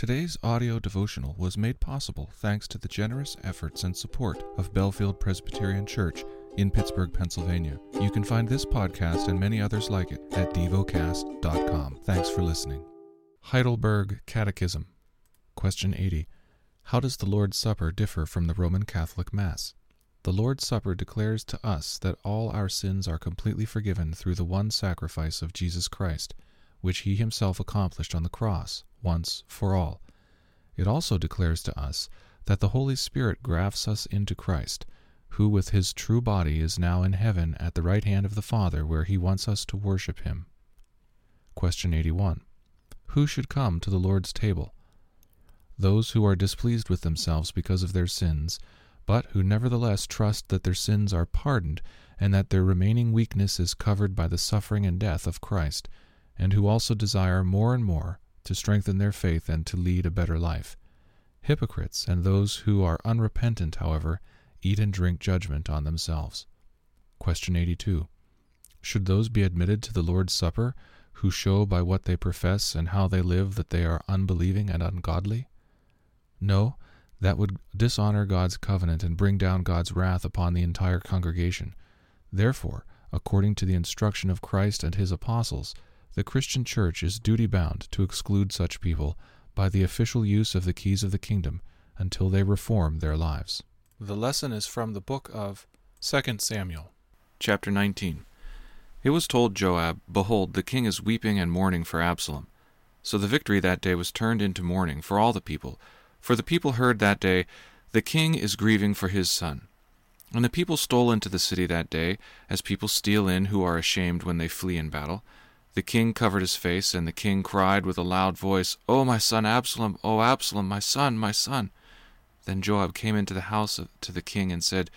Today's audio devotional was made possible thanks to the generous efforts and support of Bellefield Presbyterian Church in Pittsburgh, Pennsylvania. You can find this podcast and many others like it at devocast.com. Thanks for listening. Heidelberg Catechism. Question 80. How does the Lord's Supper differ from the Roman Catholic Mass? The Lord's Supper declares to us that all our sins are completely forgiven through the one sacrifice of Jesus Christ, which he himself accomplished on the cross once for all. It also declares to us that the Holy Spirit grafts us into Christ, who with his true body is now in heaven at the right hand of the Father, where he wants us to worship him. Question 81. Who should come to the Lord's table? Those who are displeased with themselves because of their sins, but who nevertheless trust that their sins are pardoned and that their remaining weakness is covered by the suffering and death of Christ, and who also desire more and more to strengthen their faith and to lead a better life. Hypocrites and those who are unrepentant, however, eat and drink judgment on themselves. Question 82. Should those be admitted to the Lord's Supper who show by what they profess and how they live that they are unbelieving and ungodly? No, that would dishonor God's covenant and bring down God's wrath upon the entire congregation. Therefore, according to the instruction of Christ and his apostles, the Christian Church is duty bound to exclude such people by the official use of the keys of the kingdom until they reform their lives. The lesson is from the book of 2 Samuel, chapter 19. It was told Joab, Behold, the king is weeping and mourning for Absalom. So the victory that day was turned into mourning for all the people, for the people heard that day, The king is grieving for his son. And the people stole into the city that day, as people steal in who are ashamed when they flee in battle. The king covered his face, and the king cried with a loud voice, O my son Absalom, O Absalom, my son, my son. Then Joab came into the house of, to the king and said,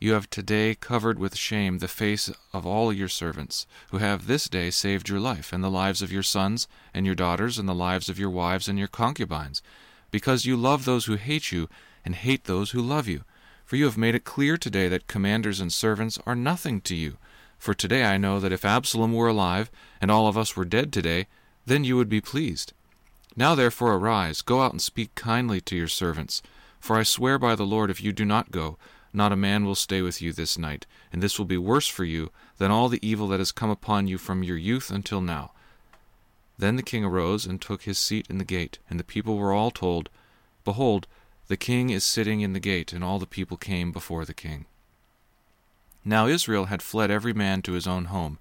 You have today covered with shame the face of all your servants, who have this day saved your life, and the lives of your sons, and your daughters, and the lives of your wives and your concubines, because you love those who hate you, and hate those who love you. For you have made it clear today that commanders and servants are nothing to you for today I know that if Absalom were alive, and all of us were dead today, then you would be pleased. Now therefore arise, go out and speak kindly to your servants. For I swear by the Lord, if you do not go, not a man will stay with you this night, and this will be worse for you than all the evil that has come upon you from your youth until now. Then the king arose and took his seat in the gate, and the people were all told, Behold, the king is sitting in the gate, and all the people came before the king. Now Israel had fled every man to his own home,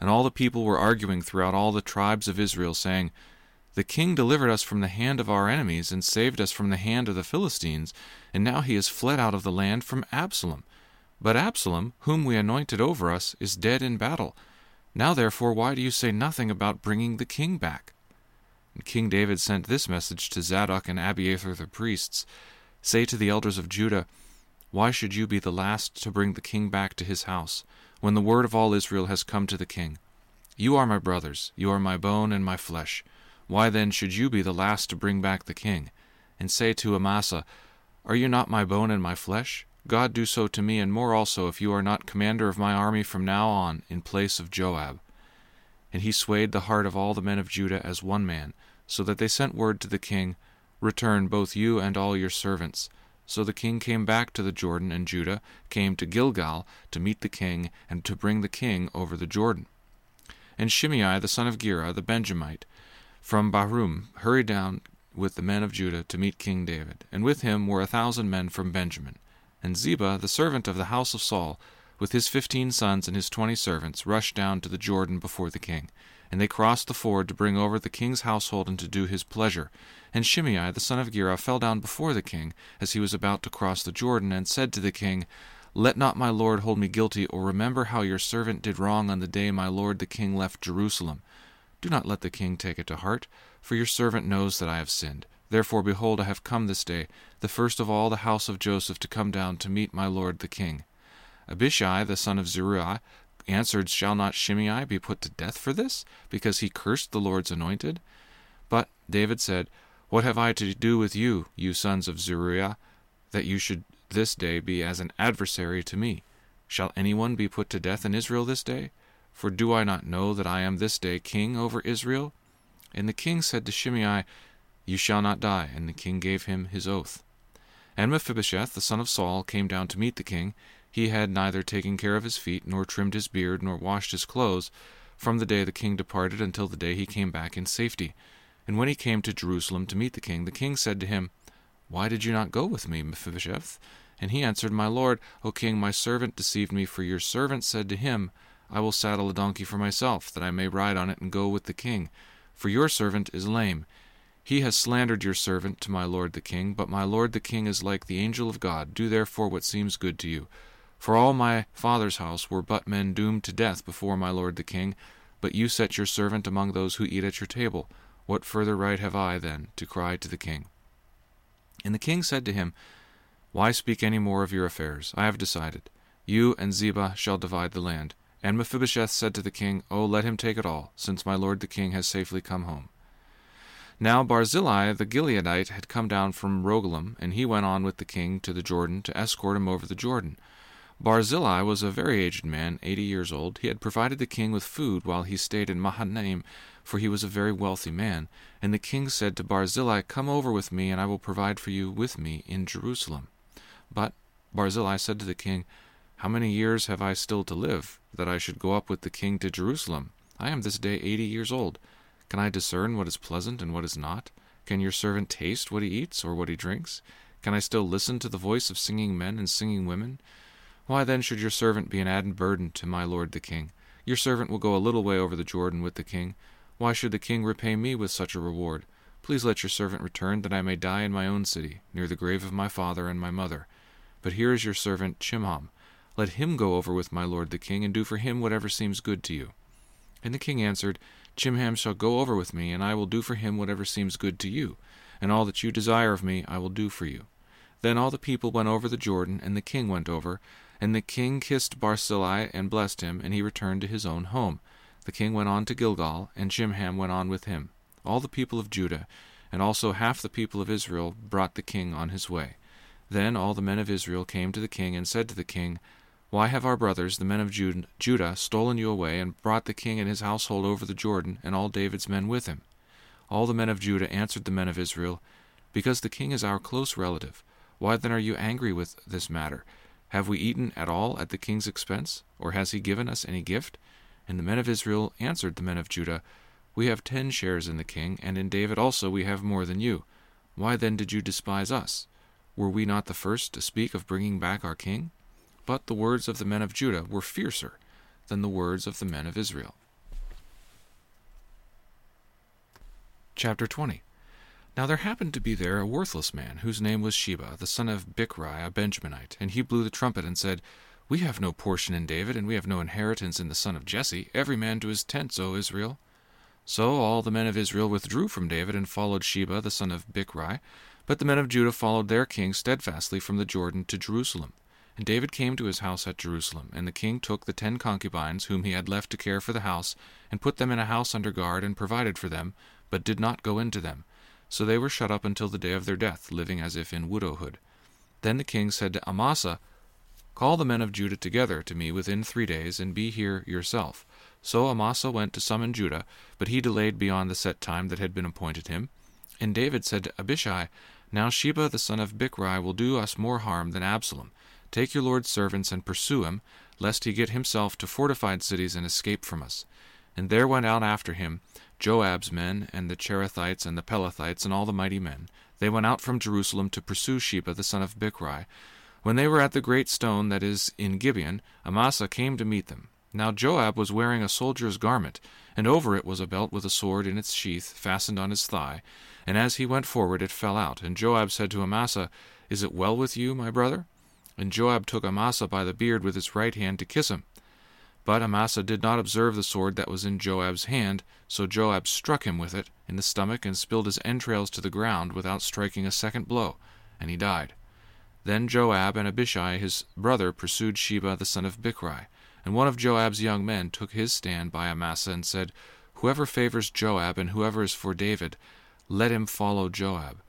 and all the people were arguing throughout all the tribes of Israel, saying, The king delivered us from the hand of our enemies, and saved us from the hand of the Philistines, and now he has fled out of the land from Absalom. But Absalom, whom we anointed over us, is dead in battle. Now therefore, why do you say nothing about bringing the king back? And King David sent this message to Zadok and Abiathar the priests Say to the elders of Judah, why should you be the last to bring the king back to his house, when the word of all Israel has come to the king? You are my brothers, you are my bone and my flesh. Why then should you be the last to bring back the king? And say to Amasa, Are you not my bone and my flesh? God do so to me, and more also, if you are not commander of my army from now on, in place of Joab. And he swayed the heart of all the men of Judah as one man, so that they sent word to the king, Return both you and all your servants. So the king came back to the Jordan, and Judah came to Gilgal to meet the king and to bring the king over the Jordan. And Shimei the son of Gera the Benjamite from Bahurim hurried down with the men of Judah to meet King David, and with him were a thousand men from Benjamin. And Ziba, the servant of the house of Saul, with his fifteen sons and his twenty servants, rushed down to the Jordan before the king. And they crossed the ford to bring over the king's household and to do his pleasure. And Shimei the son of Gera fell down before the king, as he was about to cross the Jordan, and said to the king, Let not my lord hold me guilty, or remember how your servant did wrong on the day my lord the king left Jerusalem. Do not let the king take it to heart, for your servant knows that I have sinned. Therefore, behold, I have come this day, the first of all the house of Joseph, to come down to meet my lord the king. Abishai the son of Zeruiah answered, Shall not Shimei be put to death for this, because he cursed the Lord's anointed? But David said, What have I to do with you, you sons of Zeruiah, that you should this day be as an adversary to me? Shall anyone be put to death in Israel this day? For do I not know that I am this day king over Israel? And the king said to Shimei, You shall not die. And the king gave him his oath. And Mephibosheth, the son of Saul, came down to meet the king. He had neither taken care of his feet, nor trimmed his beard, nor washed his clothes, from the day the king departed until the day he came back in safety. And when he came to Jerusalem to meet the king, the king said to him, Why did you not go with me, Mephibosheth? And he answered, My lord, O king, my servant deceived me, for your servant said to him, I will saddle a donkey for myself, that I may ride on it and go with the king. For your servant is lame. He has slandered your servant to my lord the king, but my lord the king is like the angel of God. Do therefore what seems good to you. For all my father's house were but men doomed to death before my lord the king, but you set your servant among those who eat at your table. What further right have I, then, to cry to the king? And the king said to him, Why speak any more of your affairs? I have decided. You and Ziba shall divide the land. And Mephibosheth said to the king, Oh, let him take it all, since my lord the king has safely come home. Now Barzillai the Gileadite had come down from Rogelim, and he went on with the king to the Jordan to escort him over the Jordan. Barzillai was a very aged man, eighty years old. He had provided the king with food while he stayed in Mahanaim, for he was a very wealthy man. And the king said to Barzillai, Come over with me, and I will provide for you with me in Jerusalem. But Barzillai said to the king, How many years have I still to live, that I should go up with the king to Jerusalem? I am this day eighty years old. Can I discern what is pleasant and what is not? Can your servant taste what he eats or what he drinks? Can I still listen to the voice of singing men and singing women? Why then should your servant be an added burden to my lord the king? Your servant will go a little way over the Jordan with the king. Why should the king repay me with such a reward? Please let your servant return, that I may die in my own city, near the grave of my father and my mother. But here is your servant Chimham. Let him go over with my lord the king, and do for him whatever seems good to you. And the king answered, Chimham shall go over with me, and I will do for him whatever seems good to you, and all that you desire of me I will do for you. Then all the people went over the Jordan, and the king went over, and the king kissed Barzillai and blessed him, and he returned to his own home. The king went on to Gilgal, and Chimham went on with him. All the people of Judah, and also half the people of Israel, brought the king on his way. Then all the men of Israel came to the king and said to the king, why have our brothers, the men of Judah, stolen you away, and brought the king and his household over the Jordan, and all David's men with him? All the men of Judah answered the men of Israel, Because the king is our close relative. Why then are you angry with this matter? Have we eaten at all at the king's expense, or has he given us any gift? And the men of Israel answered the men of Judah, We have ten shares in the king, and in David also we have more than you. Why then did you despise us? Were we not the first to speak of bringing back our king? But the words of the men of Judah were fiercer than the words of the men of Israel. Chapter 20 Now there happened to be there a worthless man, whose name was Sheba, the son of Bichri, a Benjaminite. And he blew the trumpet and said, We have no portion in David, and we have no inheritance in the son of Jesse. Every man to his tents, O Israel. So all the men of Israel withdrew from David and followed Sheba, the son of Bichri. But the men of Judah followed their king steadfastly from the Jordan to Jerusalem. And David came to his house at Jerusalem, and the king took the ten concubines whom he had left to care for the house, and put them in a house under guard, and provided for them, but did not go into them. So they were shut up until the day of their death, living as if in widowhood. Then the king said to Amasa, Call the men of Judah together to me within three days, and be here yourself. So Amasa went to summon Judah, but he delayed beyond the set time that had been appointed him. And David said to Abishai, Now Sheba the son of Bichri will do us more harm than Absalom. Take your Lord's servants and pursue him, lest he get himself to fortified cities and escape from us. And there went out after him Joab's men, and the Cherethites, and the Pelethites, and all the mighty men. They went out from Jerusalem to pursue Sheba the son of Bichri. When they were at the great stone that is in Gibeon, Amasa came to meet them. Now Joab was wearing a soldier's garment, and over it was a belt with a sword in its sheath fastened on his thigh. And as he went forward, it fell out. And Joab said to Amasa, Is it well with you, my brother? And Joab took Amasa by the beard with his right hand to kiss him. But Amasa did not observe the sword that was in Joab's hand, so Joab struck him with it in the stomach and spilled his entrails to the ground without striking a second blow, and he died. Then Joab and Abishai his brother pursued Sheba the son of Bichri, and one of Joab's young men took his stand by Amasa and said, Whoever favors Joab and whoever is for David, let him follow Joab.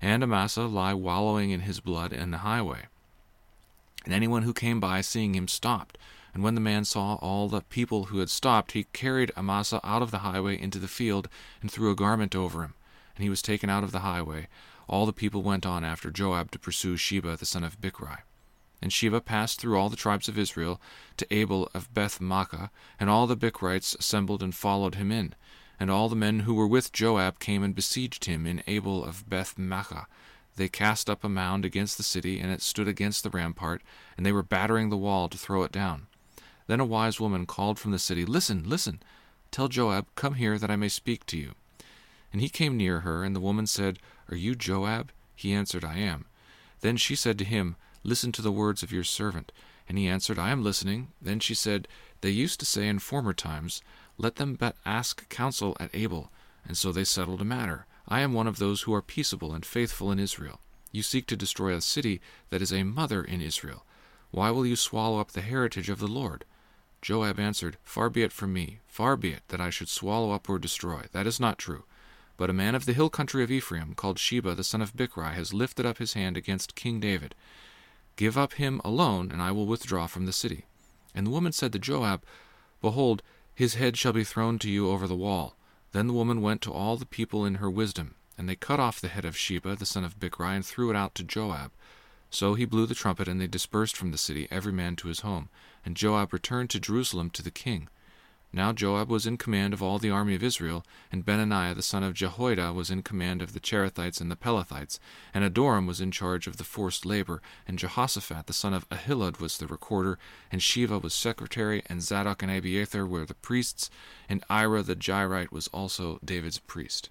And Amasa lie wallowing in his blood in the highway. And anyone who came by, seeing him, stopped. And when the man saw all the people who had stopped, he carried Amasa out of the highway into the field, and threw a garment over him. and he was taken out of the highway, all the people went on after Joab to pursue Sheba the son of Bichri. And Sheba passed through all the tribes of Israel to Abel of Beth Maachah, and all the Bichrites assembled and followed him in. And all the men who were with Joab came and besieged him in Abel of Beth Maachah. They cast up a mound against the city, and it stood against the rampart, and they were battering the wall to throw it down. Then a wise woman called from the city, Listen, listen, tell Joab, Come here, that I may speak to you. And he came near her, and the woman said, Are you Joab? He answered, I am. Then she said to him, Listen to the words of your servant. And he answered, I am listening. Then she said, They used to say in former times, Let them but ask counsel at Abel. And so they settled a matter. I am one of those who are peaceable and faithful in Israel. You seek to destroy a city that is a mother in Israel. Why will you swallow up the heritage of the Lord? Joab answered, Far be it from me, far be it that I should swallow up or destroy. That is not true. But a man of the hill country of Ephraim, called Sheba the son of Bichri, has lifted up his hand against King David. Give up him alone, and I will withdraw from the city. And the woman said to Joab, Behold, his head shall be thrown to you over the wall. Then the woman went to all the people in her wisdom, and they cut off the head of Sheba the son of Bichri, and threw it out to Joab. So he blew the trumpet, and they dispersed from the city, every man to his home. And Joab returned to Jerusalem to the king. Now Joab was in command of all the army of Israel, and Benaiah the son of Jehoiada was in command of the Cherethites and the Pelethites, and Adoram was in charge of the forced labor, and Jehoshaphat the son of Ahilud was the recorder, and Sheva was secretary, and Zadok and Abiathar were the priests, and Ira the Jairite was also David's priest.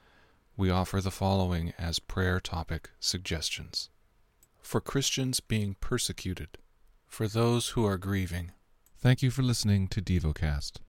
We offer the following as prayer topic suggestions For Christians being persecuted, for those who are grieving. Thank you for listening to DevoCast.